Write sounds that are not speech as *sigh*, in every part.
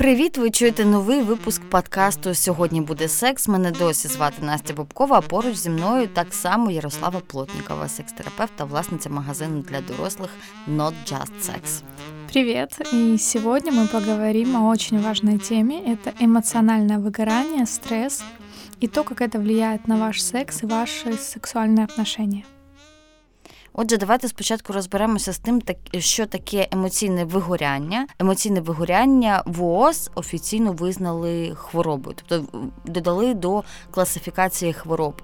Привіт! Ви чуєте новий випуск подкасту Сьогодні буде секс. Мене досі звати Настя Бобкова, а поруч зі мною так само Ярослава Плотнікова, секс-терапевт та власниця магазину для дорослих Not Just Sex. Привет! И сегодня мы поговорим о очень важной теме. Это эмоциональное выгорание, стресс и то, как это влияет на ваш секс и ваши сексуальные отношения. Отже, давайте спочатку розберемося з тим, що таке емоційне вигоряння. Емоційне вигоряння ВООЗ офіційно визнали хворобою, тобто додали до класифікації хвороб.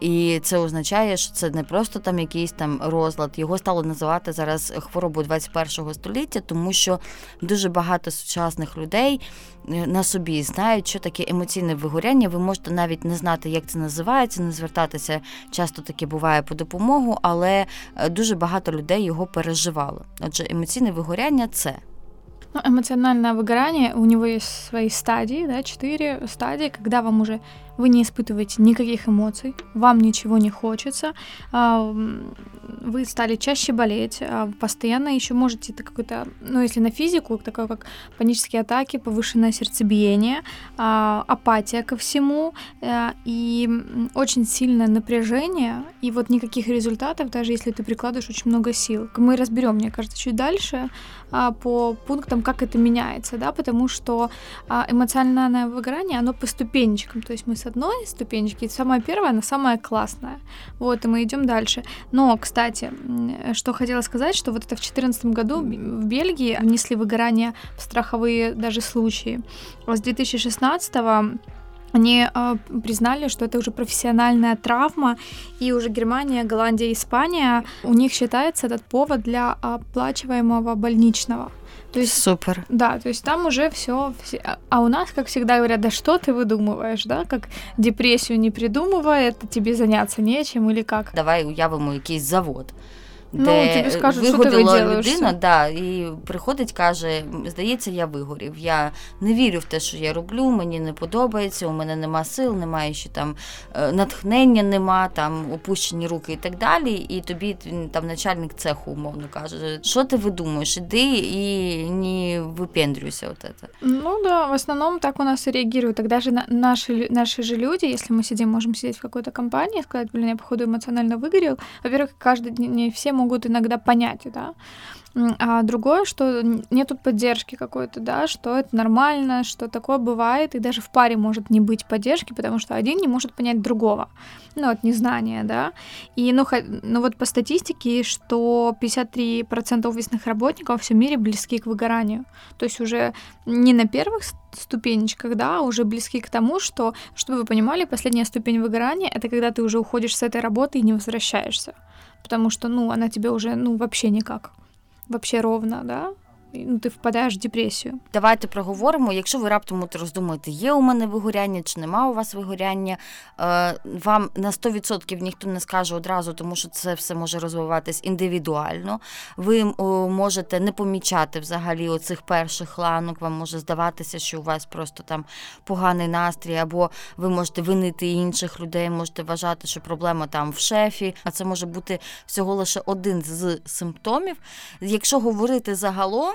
І це означає, що це не просто там якийсь там розлад. Його стало називати зараз хворобою 21 століття, тому що дуже багато сучасних людей на собі знають, що таке емоційне вигоряння. Ви можете навіть не знати, як це називається, не звертатися часто таке буває по допомогу, але е, дуже багато людей його переживало. Отже, емоційне вигоряння це. Ну, эмоциональное выгорание, у него есть свои стадии, да, четыре стадии, когда вам уже вы не испытываете никаких эмоций, вам ничего не хочется, а, вы стали чаще болеть, а, постоянно еще можете это какой-то, ну если на физику, такое как панические атаки, повышенное сердцебиение, а, апатия ко всему и очень сильное напряжение, и вот никаких результатов, даже если ты прикладываешь очень много сил. Мы разберем, мне кажется, чуть дальше по пунктам, как это меняется, да, потому что эмоциональное выгорание, оно по ступенечкам, то есть мы с одной ступенечки, самая первая, она самая классная. Вот, и мы идем дальше. Но, кстати, что хотела сказать, что вот это в 2014 году в Бельгии внесли выгорание в страховые даже случаи. А с 2016 они э, признали, что это уже профессиональная травма, и уже Германия, Голландия, Испания, у них считается этот повод для оплачиваемого больничного. То есть, Супер. Да, то есть там уже все, все. А у нас, как всегда, говорят, да что ты выдумываешь, да? Как депрессию не придумывай, это тебе заняться нечем или как. Давай уявимо якийсь завод. Ну, де тобі скажуть, що ти людина, да, і приходить, каже: здається, я вигорів. Я не вірю в те, що я роблю, мені не подобається, у мене нема сил, немає ще там е, натхнення, нема, там опущені руки і так далі. І тобі там начальник цеху умовно каже, що ти видумуєш, іди і не випендрюйся. Вот это. Ну да, в основном так у нас и реагируют. Тогда же наши, наши же люди, если мы сидим, можем сидеть в какой-то компании и сказать, блин, я походу эмоционально выгорел. Во-первых, каждый день не все могут иногда понять, да. А другое, что нету поддержки какой-то, да, что это нормально, что такое бывает, и даже в паре может не быть поддержки, потому что один не может понять другого. Ну, вот незнание, да. И, ну, ну вот по статистике, что 53% офисных работников в всем мире близки к выгоранию. То есть уже не на первых ступенечках, да, а уже близки к тому, что, чтобы вы понимали, последняя ступень выгорания — это когда ты уже уходишь с этой работы и не возвращаешься потому что, ну, она тебе уже, ну, вообще никак, вообще ровно, да, ну, ти впадаєш в депресію. Давайте проговоримо. Якщо ви раптом роздумуєте, є у мене вигоряння чи нема у вас вигоряння, е, вам на 100% ніхто не скаже одразу, тому що це все може розвиватись індивідуально. Ви можете не помічати взагалі оцих перших ланок, вам може здаватися, що у вас просто там поганий настрій, або ви можете винити інших людей, можете вважати, що проблема там в шефі, а це може бути всього лише один з симптомів. Якщо говорити загалом,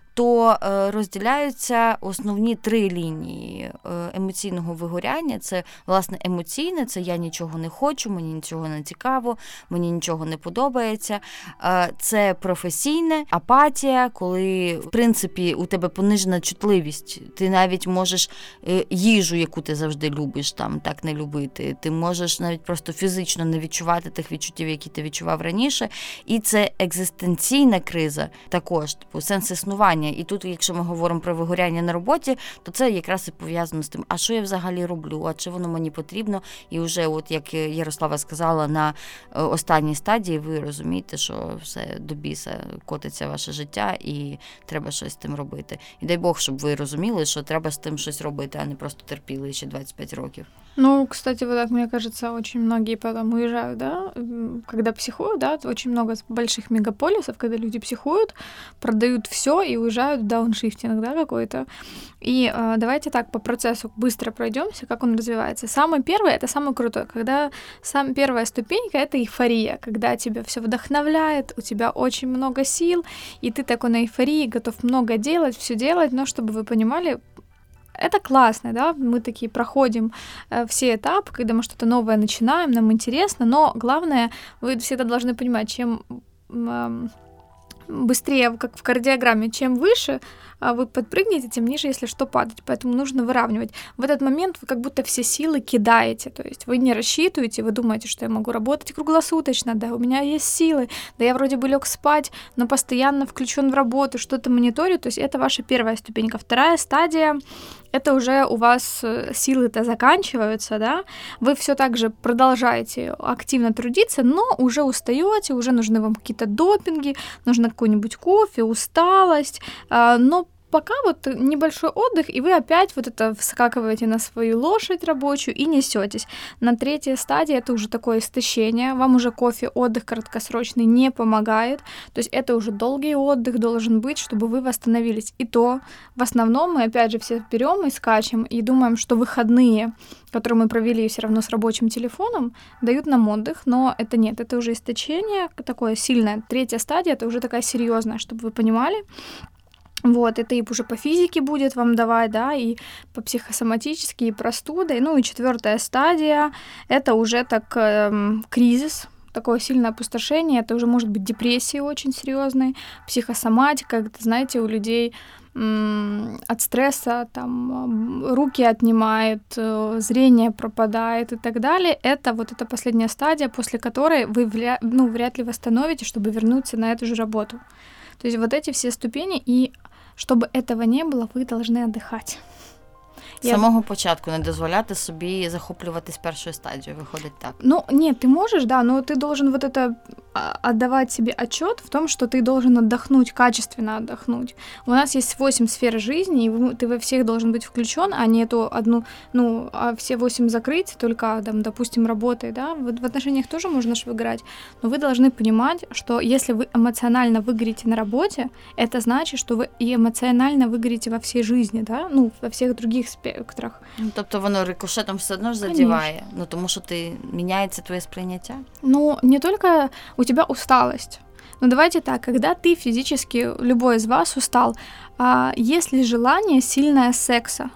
то е, розділяються основні три лінії е, емоційного вигоряння. Це власне емоційне, це я нічого не хочу, мені нічого не цікаво, мені нічого не подобається. Е, це професійне апатія, коли в принципі у тебе понижена чутливість. Ти навіть можеш їжу, яку ти завжди любиш, там так не любити. Ти можеш навіть просто фізично не відчувати тих відчуттів, які ти відчував раніше. І це екзистенційна криза, також типу сенс існування вигоряння. І тут, якщо ми говоримо про вигоряння на роботі, то це якраз і пов'язано з тим, а що я взагалі роблю, а чи воно мені потрібно. І вже, от як Ярослава сказала, на е, останній стадії ви розумієте, що все до біса котиться ваше життя, і треба щось з тим робити. І дай Бог, щоб ви розуміли, що треба з тим щось робити, а не просто терпіли ще 25 років. Ну, кстати, вот так, мне кажется, очень многие потом уезжают, да, когда психуют, да, очень много больших мегаполисов, когда люди психуют, продают все и уезжают в дауншифтинг, да, какой-то. И э, давайте так по процессу быстро пройдемся, как он развивается. Самый первый это самый крутой, когда сам первая ступенька это эйфория, когда тебя все вдохновляет, у тебя очень много сил, и ты такой на эйфории готов много делать, все делать, но чтобы вы понимали, это классно, да, мы такие проходим э, все этапы, когда мы что-то новое начинаем, нам интересно, но главное, вы всегда должны понимать, чем э, быстрее, как в кардиограмме, чем выше а вы подпрыгнете, тем ниже, если что, падать. Поэтому нужно выравнивать. В этот момент вы как будто все силы кидаете. То есть вы не рассчитываете, вы думаете, что я могу работать круглосуточно, да, у меня есть силы, да я вроде бы лег спать, но постоянно включен в работу, что-то мониторю. То есть это ваша первая ступенька. Вторая стадия это уже у вас э, силы-то заканчиваются, да, вы все так же продолжаете активно трудиться, но уже устаете, уже нужны вам какие-то допинги, нужно какой-нибудь кофе, усталость, а, но пока вот небольшой отдых, и вы опять вот это вскакиваете на свою лошадь рабочую и несетесь. На третьей стадии это уже такое истощение, вам уже кофе, отдых краткосрочный не помогает, то есть это уже долгий отдых должен быть, чтобы вы восстановились. И то в основном мы опять же все берем и скачем и думаем, что выходные, которые мы провели все равно с рабочим телефоном, дают нам отдых, но это нет, это уже истощение такое сильное. Третья стадия это уже такая серьезная, чтобы вы понимали. Вот, это и уже по физике будет вам давать, да, и по психосоматически, и простудой. Ну и четвертая стадия — это уже так эм, кризис, такое сильное опустошение, это уже может быть депрессия очень серьезная, психосоматика, знаете, у людей от стресса там руки отнимает, э, зрение пропадает и так далее. Это вот эта последняя стадия, после которой вы вряд, ну, вряд ли восстановите, чтобы вернуться на эту же работу. То есть вот эти все ступени, и чтобы этого не было, вы должны отдыхать. З Я... самого початку не дозволяти собі захоплюватись першою стадією, виходить так. Ну, нет, ты можешь, да, но ты должен вот это отдавать себе отчет в том, что ты должен отдохнуть, качественно отдохнуть. У нас есть 8 сфер жизни, и ты во всех должен быть включен, а не эту одну, ну, а все 8 закрыть, только, там, допустим, работой, да. Вот в отношениях тоже можно же выиграть, но вы должны понимать, что если вы эмоционально выгорите на работе, это значит, что вы и эмоционально выгорите во всей жизни, да, ну, во всех других спектрах. Ну, тобто воно рикошетом все одно ж задіває, ну, тому що ти, міняється твоє сприйняття? Ну, не только у тебя усталость. Но давайте так, когда ты физически, любой из вас устал, а есть ли желание сильное секса?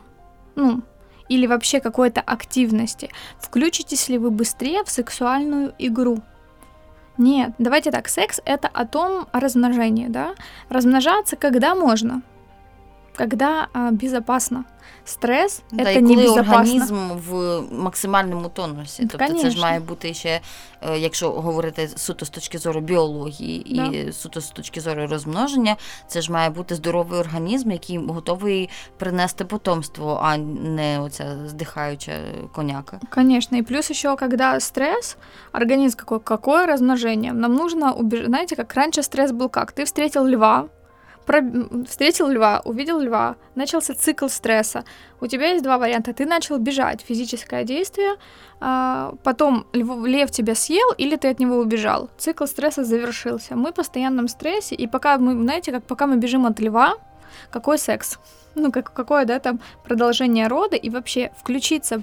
Ну, или вообще какой-то активности? Включитесь ли вы быстрее в сексуальную игру? Нет, давайте так, секс это о том о размножении, да? Размножаться когда можно, когда а, безопасно. Стрес да, це не коли організм в максимальному тонусі. Да, тобто конечно. це ж має бути ще, якщо говорити суто з точки зору біології да. і суто з точки зору розмноження, це ж має бути здоровий організм, який готовий принести потомство, а не оця здихаюча коняка. Конечно, и плюс еще, когда стресс, организм какой, какое размножение? Нам нужно убежать, знаете, как раньше стресс был как? Ты встретил льва, про... встретил льва, увидел льва, начался цикл стресса. У тебя есть два варианта. Ты начал бежать, физическое действие, а потом лев, лев тебя съел или ты от него убежал. Цикл стресса завершился. Мы в постоянном стрессе, и пока мы, знаете, как пока мы бежим от льва, какой секс? ну, как, какое, да, там продолжение рода, и вообще включиться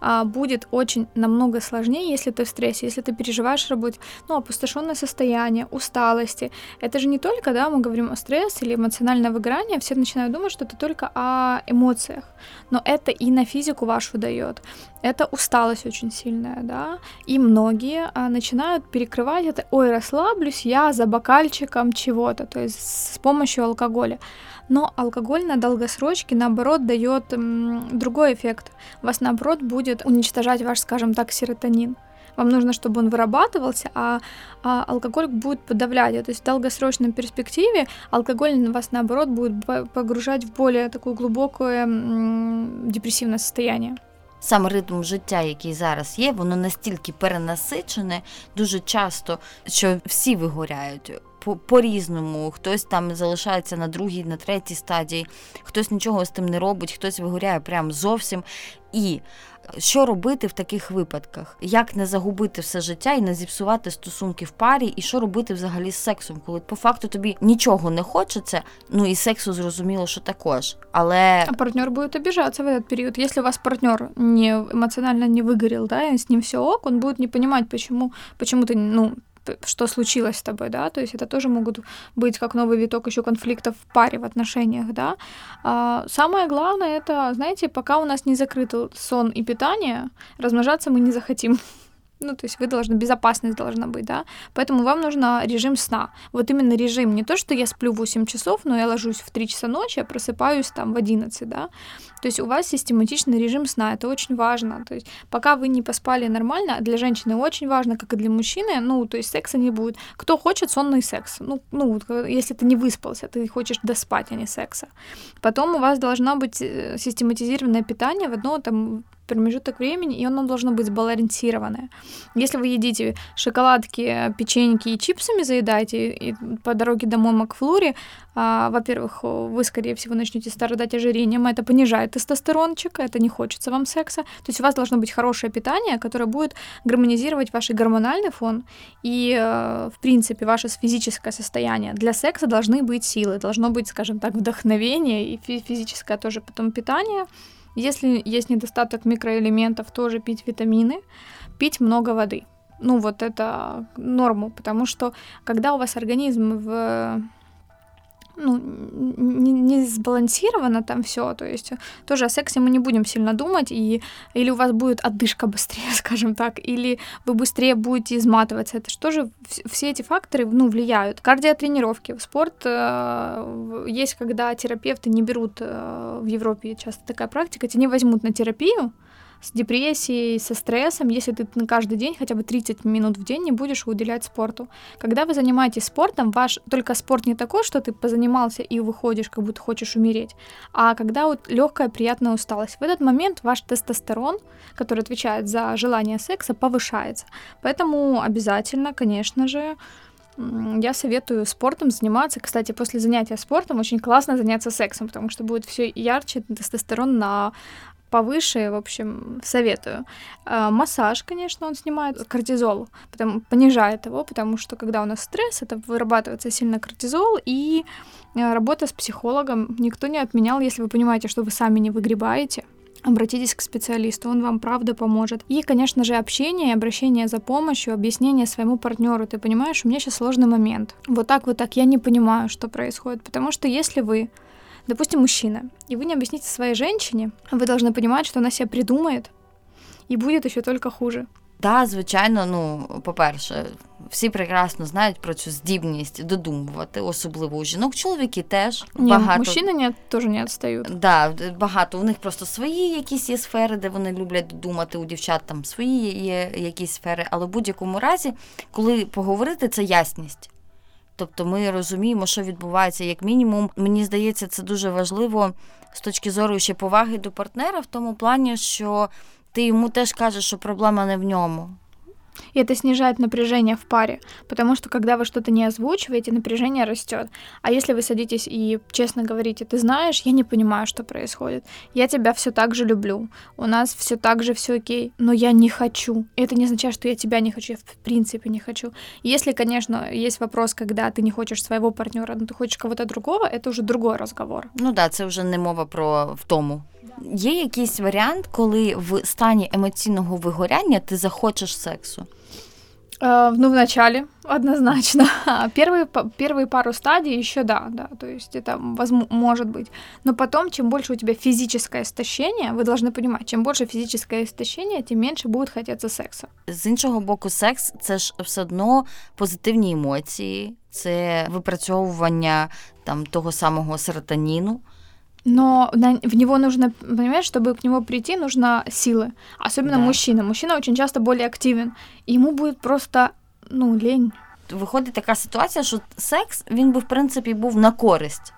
а, будет очень намного сложнее, если ты в стрессе, если ты переживаешь работе, ну, опустошенное состояние, усталости. Это же не только, да, мы говорим о стрессе или эмоциональное выгорание, все начинают думать, что это только о эмоциях, но это и на физику вашу дает. Это усталость очень сильная, да, и многие а, начинают перекрывать это, ой, расслаблюсь я за бокальчиком чего-то, то есть с помощью алкоголя Но алкоголь на долгосрочке, наоборот, дает другой эффект. Вас, наоборот, будет уничтожать ваш, скажем так, серотонин. Вам нужно, чтобы он вырабатывался, а, а алкоголь будет подавлять. То есть в долгосрочной перспективе алкоголь вас, наоборот, будет погружать в более такое глубокое депрессивное состояние. Сам ритм життя, який зараз є, воно настільки перенасичене дуже часто, що всі вигоряють по-різному, хтось там залишається на другій, на третій стадії, хтось нічого з тим не робить, хтось вигоряє прям зовсім. І що робити в таких випадках? Як не загубити все життя і не зіпсувати стосунки в парі, і що робити взагалі з сексом, коли по факту тобі нічого не хочеться, ну і сексу зрозуміло, що також. Але а партнер буде обижаться в этот период. Если у вас партнер не эмоционально не выгорел, да, и с ним все ок, он будет не понимать, почему, почему ты, ну, что случилось с тобой, да, то есть это тоже могут быть как новый виток еще конфликтов в паре, в отношениях, да. А самое главное это, знаете, пока у нас не закрыт сон и питание, размножаться мы не захотим. Ну, то есть вы должны, безопасность должна быть, да. Поэтому вам нужно режим сна. Вот именно режим. Не то, что я сплю 8 часов, но я ложусь в 3 часа ночи, а просыпаюсь там в 11, да. То есть у вас систематичный режим сна, это очень важно. То есть пока вы не поспали нормально, для женщины очень важно, как и для мужчины, ну, то есть секса не будет. Кто хочет сонный секс? Ну, ну если ты не выспался, ты хочешь доспать, а не секса. Потом у вас должно быть э, систематизированное питание в одно там промежуток времени, и оно должно быть сбалансированное. Если вы едите шоколадки, печеньки и чипсами заедаете, и по дороге домой Макфлури, а, во-первых, вы, скорее всего, начнете страдать ожирением, это понижает тестостерончик, это не хочется вам секса. То есть у вас должно быть хорошее питание, которое будет гармонизировать ваш гормональный фон, и, э, в принципе, ваше физическое состояние. Для секса должны быть силы, должно быть, скажем так, вдохновение и физическое тоже потом питание, если есть недостаток микроэлементов, тоже пить витамины, пить много воды. Ну вот это норму, потому что когда у вас организм в ну, сбалансировано там все, то есть тоже о сексе мы не будем сильно думать, и, или у вас будет отдышка быстрее, *laughs* скажем так, или вы быстрее будете изматываться, это же все эти факторы, ну, влияют. Кардиотренировки, спорт э, есть, когда терапевты не берут, э, в Европе часто такая практика, тебя не возьмут на терапию, с депрессией, со стрессом, если ты на каждый день хотя бы 30 минут в день не будешь уделять спорту. Когда вы занимаетесь спортом, ваш только спорт не такой, что ты позанимался и выходишь, как будто хочешь умереть, а когда вот легкая приятная усталость. В этот момент ваш тестостерон, который отвечает за желание секса, повышается. Поэтому обязательно, конечно же, я советую спортом заниматься. Кстати, после занятия спортом очень классно заняться сексом, потому что будет все ярче, тестостерон на повыше, в общем, советую. А, массаж, конечно, он снимает кортизол, потом понижает его, потому что когда у нас стресс, это вырабатывается сильно кортизол, и а, работа с психологом никто не отменял, если вы понимаете, что вы сами не выгребаете, обратитесь к специалисту, он вам правда поможет. И, конечно же, общение, обращение за помощью, объяснение своему партнеру. Ты понимаешь, у меня сейчас сложный момент. Вот так, вот так, я не понимаю, что происходит. Потому что если вы Допустим, мужчина, и вы не объясните своей женщине, вы должны понимать, что она себя придумает, і буде ще тільки хуже. Так, звичайно, ну, по-перше, всі прекрасно знають про цю здібність додумувати, особливо у жінок. Чоловіки теж Ні, багато мужчини не, теж не відстають. Да, багато. У них просто свої якісь є сфери, де вони люблять додумати. У дівчат там свої є якісь сфери, але в будь-якому разі, коли поговорити, це ясність. Тобто ми розуміємо, що відбувається як мінімум. Мені здається, це дуже важливо з точки зору ще поваги до партнера, в тому плані, що ти йому теж кажеш, що проблема не в ньому. И это снижает напряжение в паре, потому что когда вы что-то не озвучиваете, напряжение растет. А если вы садитесь и честно говорите, ты знаешь, я не понимаю, что происходит, я тебя все так же люблю, у нас все так же все окей, но я не хочу. И это не означает, что я тебя не хочу, я в принципе не хочу. Если, конечно, есть вопрос, когда ты не хочешь своего партнера, но ты хочешь кого-то другого, это уже другой разговор. Ну да, це вже не мова про втому. Є якийсь варіант, коли в стані емоційного вигоряння ти захочеш сексу? Э, ну, в начале, однозначно. *laughs* Первые, первые пару стадий еще да, да, то есть это возможно, может быть. Но потом, чем больше у тебя физическое истощение, вы должны понимать, чем больше физическое истощение, тем меньше будет хотеться секса. З іншого боку, секс це ж все одно позитивні емоції, це випрацьовування там того самого серотоніну. но на, в него нужно, понимаешь, чтобы к нему прийти, нужно силы. Особенно да. мужчина. Мужчина очень часто более активен. ему будет просто, ну, лень. Виходить така ситуація, що секс він би в принципі був на користь.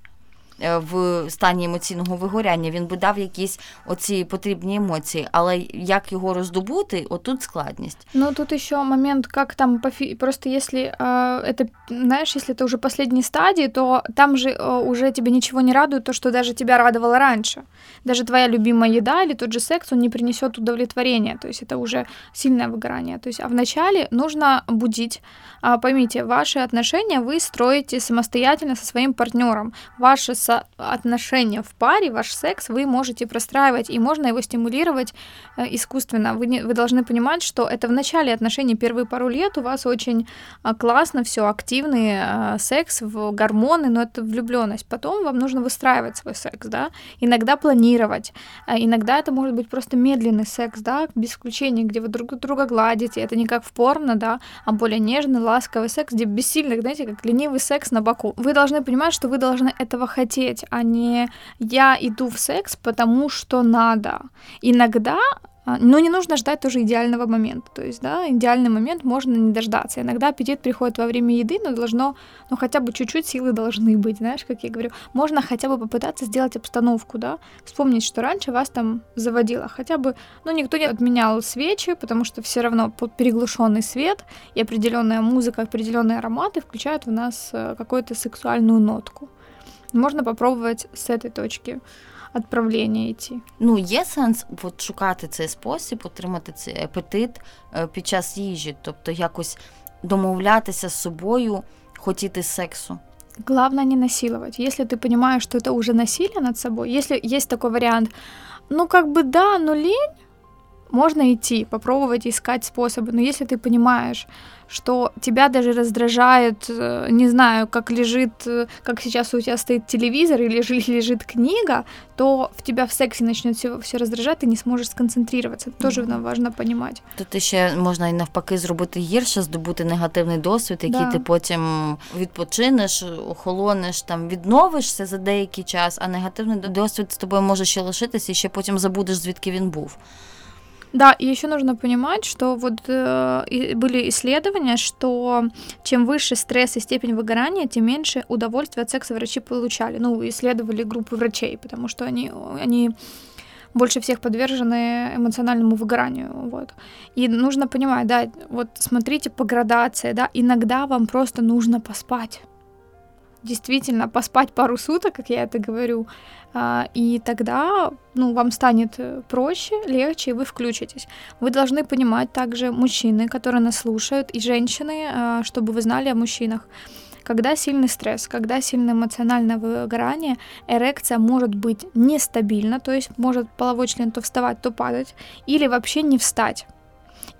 Е, в стані емоційного вигоряння, він би дав якісь оці потрібні емоції, але як його роздобути, отут складність. Ну тут еще момент, как там просто если э, это, знаешь, если это уже последней стадии, то там же э, уже тебе ничего не радует, то, что даже тебя радовало раньше. Даже твоя любимая еда или тот же секс, он не принесет удовлетворения, то есть это уже сильное выгорание. То есть, а вначале нужно будить. А, поймите, ваши отношения вы строите самостоятельно со своим партнером. Ваше отношения в паре, ваш секс вы можете простраивать, и можно его стимулировать э, искусственно. Вы, не, вы должны понимать, что это в начале отношений, первые пару лет у вас очень а, классно, все активный а, секс, гормоны, но это влюбленность. Потом вам нужно выстраивать свой секс, да, иногда планировать, а иногда это может быть просто медленный секс, да, без включения, где вы друг друга гладите, это не как в порно, да, а более нежный, ласковый секс, где бессильный, знаете, как ленивый секс на боку. Вы должны понимать, что вы должны этого хотеть, а не я иду в секс, потому что надо. Иногда а, но не нужно ждать тоже идеального момента. То есть, да, идеальный момент можно не дождаться. Иногда аппетит приходит во время еды, но должно, ну, хотя бы чуть-чуть силы должны быть, знаешь, как я говорю. Можно хотя бы попытаться сделать обстановку, да, вспомнить, что раньше вас там заводило. Хотя бы, ну, никто не отменял свечи, потому что все равно переглушенный свет и определенная музыка, определенные ароматы включают в нас э, какую-то сексуальную нотку. Можно попробовать с этой точки відправлення йти. Ну, є сенс от, шукати цей спосіб, отримати цей апетит під час їжі, тобто якось домовлятися з собою, хотіти сексу. Главное не насиловать. Если ты понимаешь, что это уже насилие над собой, если есть такой вариант, ну как бы да, но лень, можно идти, попробовать искать способы. Но если ты понимаешь, что тебя даже раздражает, э, не знаю, как лежит, э, как сейчас у тебя стоит телевизор или *laughs* лежит книга, то в тебя в сексе начнет все, все раздражать, ты не сможешь сконцентрироваться. Это тоже mm-hmm. важно понимать. Тут ще можна і навпаки зробити гірше, здобути негативний досвід, який да. ти потім відпочинеш, охолониш, там відновишся за деякий час, а негативний досвід з тобою може ще лишитися і ще потім забудеш, звідки він був. Да, и еще нужно понимать, что вот э, были исследования, что чем выше стресс и степень выгорания, тем меньше удовольствия от секса врачи получали. Ну, исследовали группы врачей, потому что они, они больше всех подвержены эмоциональному выгоранию, вот. И нужно понимать, да, вот смотрите по градации, да, иногда вам просто нужно поспать действительно поспать пару суток, как я это говорю, а, и тогда ну, вам станет э, проще, легче, и вы включитесь. Вы должны понимать также мужчины, которые нас слушают, и женщины, а, чтобы вы знали о мужчинах. Когда сильный стресс, когда сильное эмоциональное выгорание, эрекция может быть нестабильна, то есть может половой член то вставать, то падать, или вообще не встать.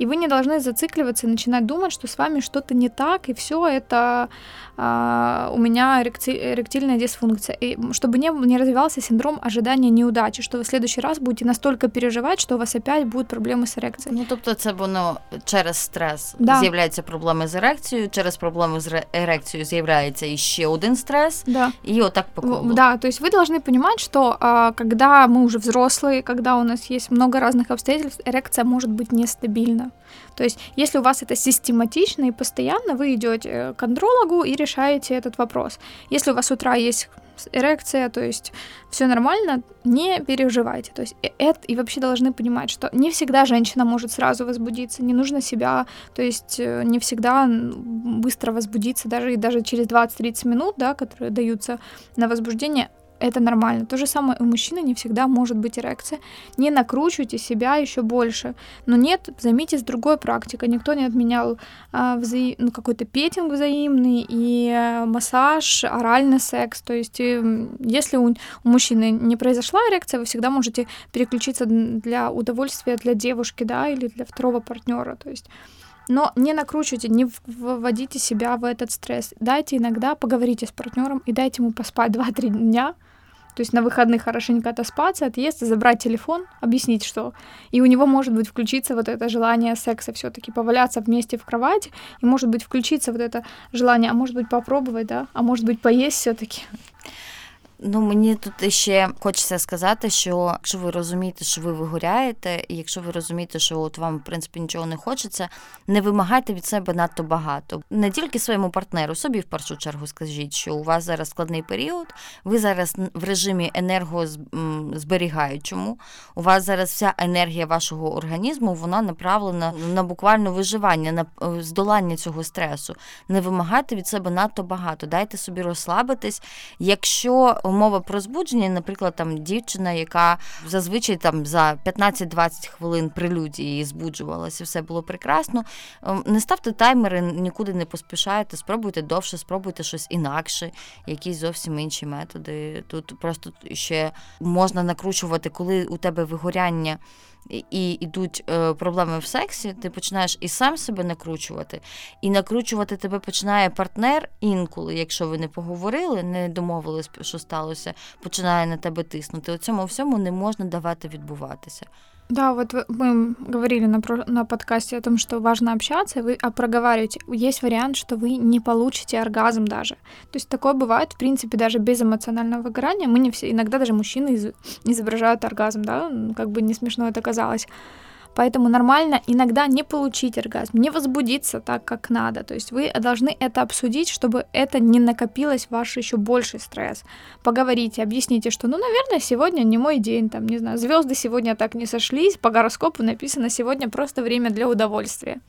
И вы не должны зацикливаться и начинать думать, что с вами что-то не так, и все это а, у меня эректи- эректильная дисфункция. И чтобы не, не развивался синдром ожидания неудачи, что вы в следующий раз будете настолько переживать, что у вас опять будут проблемы з ерекцією. Ну тобто, це воно через стрес да. з'являються проблеми з ерекцією, через проблеми з ерекцією з'являється еще один стресс, да. и вот так по кругу. Да, то есть вы должны понимать, что а, когда мы уже взрослые, когда у нас есть много разных обстоятельств, эрекция может быть нестабильна. То есть, если у вас это систематично и постоянно, вы идете к андрологу и решаете этот вопрос. Если у вас с утра есть эрекция, то есть все нормально, не переживайте. То есть это и вообще должны понимать, что не всегда женщина может сразу возбудиться, не нужно себя, то есть э, не всегда быстро возбудиться, даже и даже через 20-30 минут, да, которые даются на возбуждение, это нормально. То же самое у мужчины не всегда может быть эрекция. Не накручивайте себя еще больше. Но нет, займитесь другой практикой. Никто не отменял а, вза... ну, какой-то петинг взаимный и а, массаж, оральный секс. То есть э, если у, у мужчины не произошла эрекция, вы всегда можете переключиться для удовольствия для девушки, да, или для второго партнера. То есть но не накручивайте, не вводите себя в этот стресс. Дайте иногда, поговорите с партнером и дайте ему поспать 2-3 дня, то есть на выходных хорошенько отоспаться, отъезд, забрать телефон, объяснить, что... И у него может быть включиться вот это желание секса все таки поваляться вместе в кровати, и может быть включиться вот это желание, а может быть попробовать, да, а может быть поесть все таки Ну, мені тут ще хочеться сказати, що якщо ви розумієте, що ви вигоряєте, і якщо ви розумієте, що от вам в принципі нічого не хочеться, не вимагайте від себе надто багато. Не тільки своєму партнеру, собі в першу чергу скажіть, що у вас зараз складний період, ви зараз в режимі енергозберігаючому, у вас зараз вся енергія вашого організму вона направлена на буквально виживання, на е, здолання цього стресу. Не вимагайте від себе надто багато, дайте собі розслабитись. Якщо умова про збудження, наприклад, там дівчина, яка зазвичай там за 15-20 хвилин прелюдії збуджувалася, все було прекрасно. Ем, не ставте таймери, нікуди не поспішайте, спробуйте довше, спробуйте щось інакше, якісь зовсім інші методи. Тут просто ще можна накручувати, коли у тебе вигоряння і йдуть е, проблеми в сексі, ти починаєш і сам себе накручувати, і накручувати тебе починає партнер інколи, якщо ви не поговорили, не домовились, що сталося, починає на тебе тиснути. У цьому всьому не можна давати відбуватися. Да, вот мы говорили на, на подкасте о том, что важно общаться, вы а проговариваете. Есть вариант, что вы не получите оргазм даже. То есть такое бывает, в принципе, даже без эмоционального выгорания. Мы не все, иногда даже мужчины из, изображают оргазм, да, как бы не смешно это казалось. Поэтому нормально иногда не получить оргазм, не возбудиться так, как надо. То есть вы должны это обсудить, чтобы это не накопилось ваш еще больший стресс. Поговорите, объясните, что, ну, наверное, сегодня не мой день, там, не знаю, звезды сегодня так не сошлись, по гороскопу написано сегодня просто время для удовольствия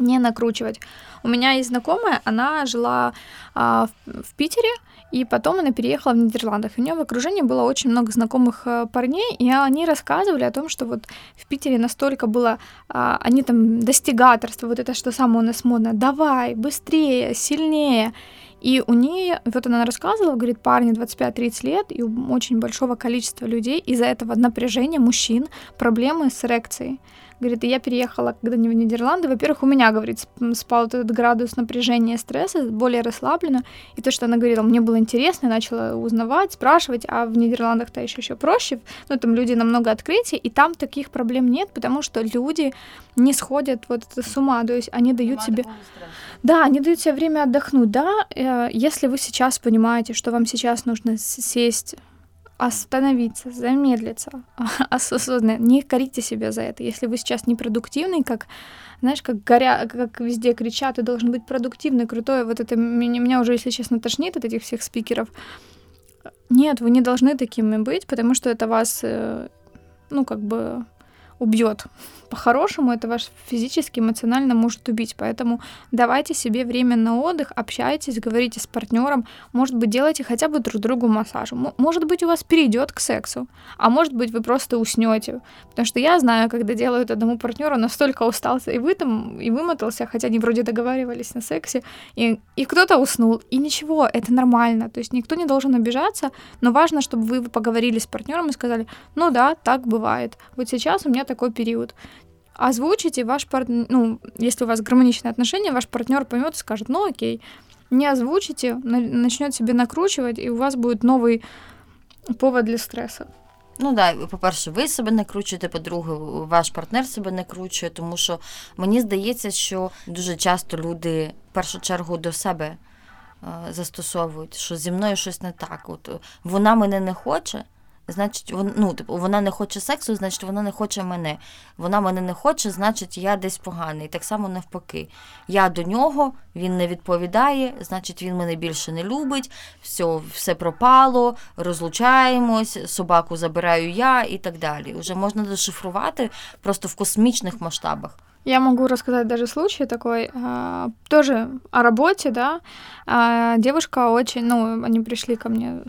не накручивать. У меня есть знакомая, она жила а, в, в Питере, и потом она переехала в Нидерландах. У нее в окружении было очень много знакомых э, парней, и они рассказывали о том, что вот в Питере настолько было, а, они там достигаторство, вот это что самое у нас модно, давай, быстрее, сильнее. И у нее, вот она рассказывала, говорит, парни 25-30 лет, и у очень большого количества людей из-за этого напряжения мужчин проблемы с эрекцией. Говорит, я переехала, когда не в Нидерланды. Во-первых, у меня, говорит, спал этот градус напряжения, стресса, более расслабленно. И то, что она говорила, мне было интересно, я начала узнавать, спрашивать, а в Нидерландах-то еще еще проще. Ну, там люди намного открытия, и там таких проблем нет, потому что люди не сходят вот с ума, то есть они дают себе... Да, они дают себе время отдохнуть, да. Э, если вы сейчас понимаете, что вам сейчас нужно сесть остановиться, замедлиться, *laughs* осознанно. Не корите себя за это. Если вы сейчас непродуктивный, как, знаешь, как горя, как везде кричат, ты должен быть продуктивный, крутой. Вот это меня, меня уже, если честно, тошнит от этих всех спикеров. Нет, вы не должны такими быть, потому что это вас, э, ну, как бы убьет. По-хорошему это ваш физически, эмоционально может убить. Поэтому давайте себе время на отдых, общайтесь, говорите с партнером. Может быть, делайте хотя бы друг другу массаж. Может быть, у вас перейдет к сексу. А может быть, вы просто уснете. Потому что я знаю, когда делают одному партнеру, настолько устался и вы там, и вымотался, хотя они вроде договаривались на сексе, и, и кто-то уснул. И ничего, это нормально. То есть никто не должен обижаться, но важно, чтобы вы поговорили с партнером и сказали, ну да, так бывает. Вот сейчас у меня такой период. Озвучите, ваш партнер, ну, если у вас гармоничные отношения, ваш партнер поймет и скажет, ну окей. Не озвучите, начнет себе накручивать, і у вас буде новий повод для стресу. Ну да, по-перше, ви себе накручуєте, по-друге, ваш партнер себе накручує, тому що мені здається, що дуже часто люди в першу чергу до себе е, застосовують, що зі мною щось не так. От вона мене не хоче значить, вон, ну, типу, вона не хоче сексу, значить, вона не хоче мене. Вона мене не хоче, значить, я десь поганий. Так само навпаки. Я до нього, він не відповідає, значить, він мене більше не любить, все, все пропало, розлучаємось, собаку забираю я і так далі. Уже можна дешифрувати просто в космічних масштабах. Я могу рассказать даже случай такой, а, тоже о работе, да. А, девушка очень, ну, они пришли ко мне,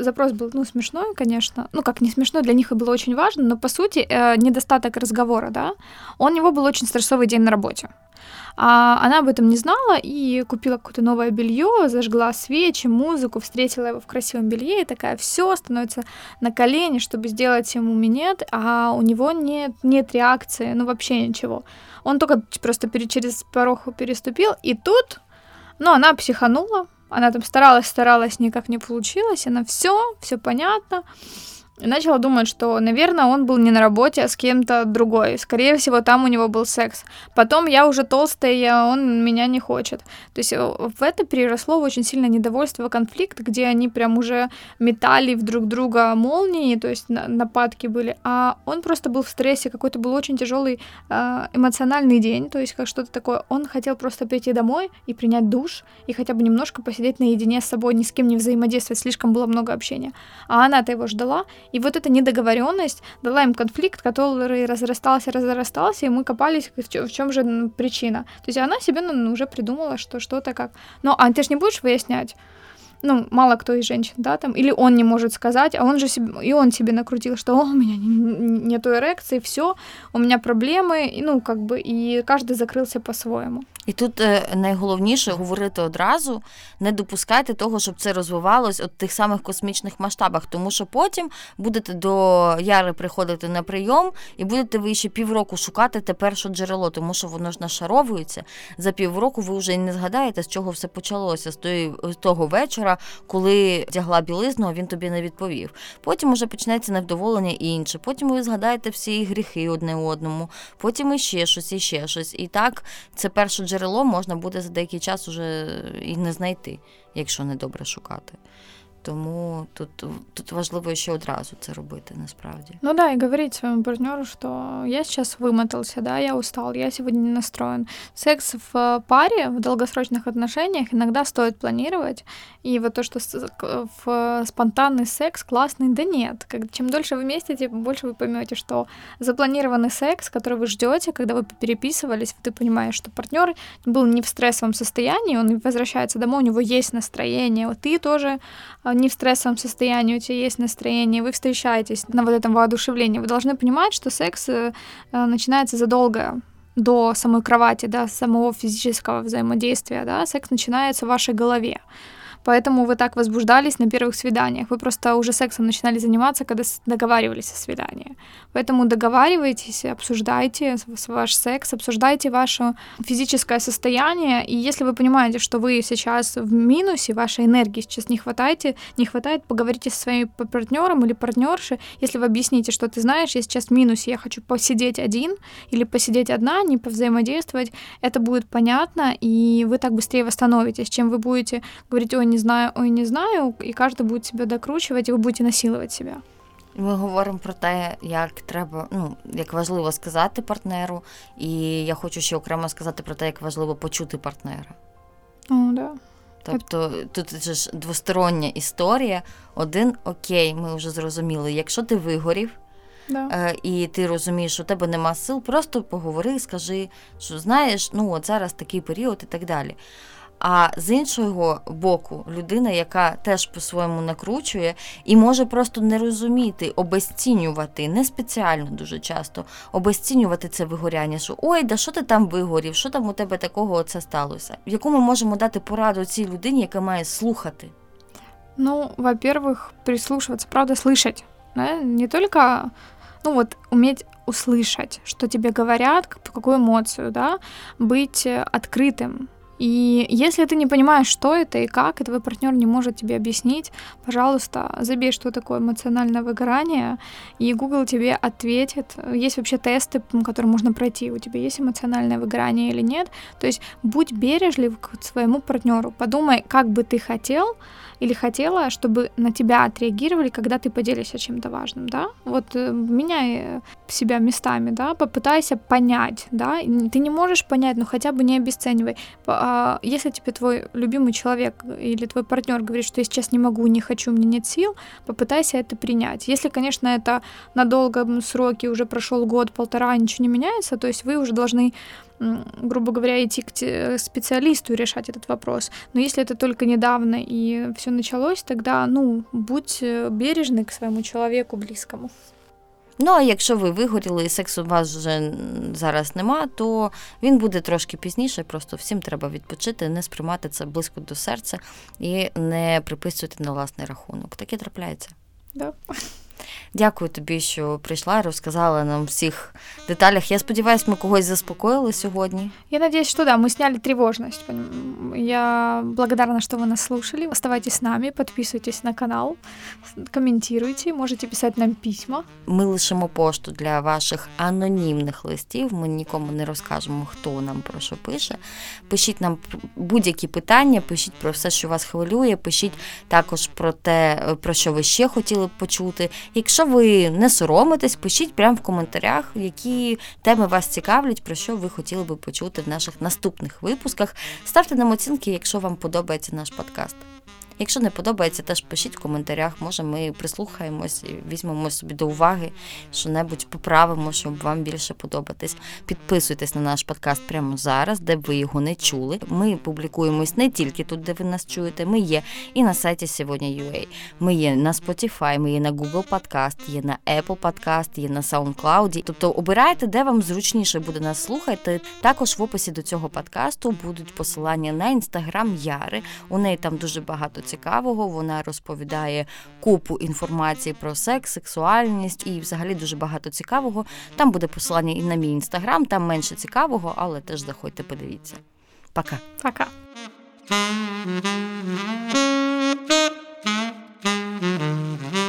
запрос был, ну, смешной, конечно, ну, как не смешной, для них и было очень важно, но, по сути, э, недостаток разговора, да, у него был очень стрессовый день на работе. А она об этом не знала и купила какое-то новое белье, зажгла свечи, музыку, встретила его в красивом белье и такая все становится на колени, чтобы сделать ему минет, а у него нет, нет реакции, ну вообще ничего. Он только просто через порог переступил, и тут, ну, она психанула, она там старалась, старалась, никак не получилось, она все, все понятно и начала думать, что, наверное, он был не на работе, а с кем-то другой. Скорее всего, там у него был секс. Потом я уже толстая, он меня не хочет. То есть э, в это переросло в очень сильное недовольство, конфликт, где они прям уже метали в друг друга молнии, то есть нападки были. А он просто был в стрессе, какой-то был очень тяжелый э, эмоциональный день, то есть как что-то такое. Он хотел просто прийти домой и принять душ, и хотя бы немножко посидеть наедине с собой, ни с кем не взаимодействовать, слишком было много общения. А она-то его ждала, и вот эта недоговоренность дала им конфликт, который разрастался, разрастался, и мы копались, в чем, в же причина. То есть она себе ну, уже придумала, что что-то как. Но а ты же не будешь выяснять. ну, мало кто из женщин, да, там, или он не может сказать, а он же себе, и он себе накрутил, что у меня нету эрекции, все, у меня проблемы, и, ну, как бы, и каждый закрылся по-своему. І тут найголовніше говорити одразу, не допускайте того, щоб це розвивалось от тих самих космічних масштабах, тому що потім будете до Яри приходити на прийом і будете ви ще півроку шукати те перше джерело, тому що воно ж нашаровується. За півроку ви вже не згадаєте, з чого все почалося, з того вечора, коли вдягла білизну, а він тобі не відповів. Потім уже почнеться невдоволення інше. Потім ви згадаєте всі гріхи одне одному, потім іще щось, іще щось. І так, це перше джерело можна буде за деякий час уже і не знайти, якщо не добре шукати. Тому тут тут важливо ще одразу це робити насправді. Ну да, и говорить своему партнеру, что я сейчас вымотался, да, я устал, я сегодня не настроен. Секс в паре, в долгосрочных отношениях иногда стоит планировать. И вот то, что в спонтанный секс классный, да нет. Чем дольше вы вместе, тем больше вы поймете, что запланированный секс, который вы ждете, когда вы переписывались, ты понимаешь, что партнер был не в стрессовом состоянии, он возвращается домой, у него есть настроение, вот ты тоже а, не в стрессовом состоянии, у тебя есть настроение, вы встречаетесь на вот этом воодушевлении, вы должны понимать, что секс э, э, начинается задолго до самой кровати, да, самого физического взаимодействия, да, секс начинается в вашей голове. Поэтому вы так возбуждались на первых свиданиях. Вы просто уже сексом начинали заниматься, когда договаривались о свидании. Поэтому договаривайтесь, обсуждайте ваш секс, обсуждайте ваше физическое состояние. И если вы понимаете, что вы сейчас в минусе, вашей энергии сейчас не хватает, не хватает, поговорите со своим партнером или партнершей. Если вы объясните, что ты знаешь, я сейчас в минусе, я хочу посидеть один или посидеть одна, не повзаимодействовать, это будет понятно, и вы так быстрее восстановитесь, чем вы будете говорить, ой, не знаю, ой, не знаю, і кожен буде себе докручувати, і ви будете насилувати себе. Ми говоримо про те, як треба, ну як важливо сказати партнеру, і я хочу ще окремо сказати про те, як важливо почути партнера. О, да. Тобто тут ж двостороння історія. Один окей, ми вже зрозуміли. Якщо ти вигорів, да. е, і ти розумієш, що у тебе нема сил, просто поговори, скажи, що знаєш, ну от зараз такий період і так далі. А з іншого боку, людина, яка теж по-своєму накручує і може просто не розуміти, обезцінювати, не спеціально дуже часто обезцінювати це вигоряння, що ой, да що ти там вигорів, що там у тебе такого це сталося? Яку ми можемо дати пораду цій людині, яка має слухати? Ну, во-первых, прислушиваться, правда, слышать. Да? Не только ну вот уметь услышать, что тебе говорят, какую эмоцию, да, быть открытым, и если ты не понимаешь, что это и как, и твой партнер не может тебе объяснить, пожалуйста, забей, что такое эмоциональное выгорание, и Google тебе ответит. Есть вообще тесты, которые можно пройти. У тебя есть эмоциональное выгорание или нет. То есть будь бережлив к своему партнеру. Подумай, как бы ты хотел, или хотела, чтобы на тебя отреагировали, когда ты поделишься чем-то важным, да? Вот э, меняй э, себя местами, да, попытайся понять, да, ты не можешь понять, но хотя бы не обесценивай. А, если тебе твой любимый человек или твой партнер говорит, что я сейчас не могу, не хочу, у меня нет сил, попытайся это принять. Если, конечно, это на долгом сроке уже прошел год, полтора, ничего не меняется, то есть вы уже должны грубо говоря, идти к специалисту и решать этот вопрос. Но если это только недавно и все началось, тогда, ну, будь э, бережный к своему человеку близкому. Ну, а якщо ви вигоріли і сексу у вас вже зараз нема, то він буде трошки пізніше. Просто всім треба відпочити, не сприймати це близько до серця і не приписувати на власний рахунок. Таке трапляється. Да. Дякую тобі, що прийшла і розказала нам всіх деталях. Я сподіваюся, ми когось заспокоїли сьогодні. Я надеюсь, что да, мы сняли тревожность. Я благодарна, что вы нас слушали. Оставайтесь с нами, подписывайтесь на канал, комментируйте, можете писать нам письма. Ми лишимо пошту для ваших анонімних листів. Ми нікому не розкажемо, хто нам про що пише. Пишіть нам будь-які питання, пишіть про все, що вас хвилює. Пишіть також про те, про що ви ще хотіли б почути. Якщо ви не соромитесь, пишіть прямо в коментарях, які теми вас цікавлять, про що ви хотіли би почути в наших наступних випусках. Ставте нам оцінки, якщо вам подобається наш подкаст. Якщо не подобається, теж пишіть в коментарях. Може, ми прислухаємось і візьмемо собі до уваги, що небудь поправимо, щоб вам більше подобатись. Підписуйтесь на наш подкаст прямо зараз, де ви його не чули. Ми публікуємось не тільки тут, де ви нас чуєте. Ми є і на сайті сьогодні.ua. Ми є на Spotify, ми є на Google Podcast, є на Apple Podcast, є на SoundCloud. Тобто обирайте, де вам зручніше буде нас слухати. Також в описі до цього подкасту будуть посилання на інстаграм Яри. У неї там дуже багато цікавого. Вона розповідає купу інформації про секс, сексуальність і, взагалі, дуже багато цікавого. Там буде посилання і на мій інстаграм, там менше цікавого, але теж заходьте, подивіться. Пока. Пока. Thank you.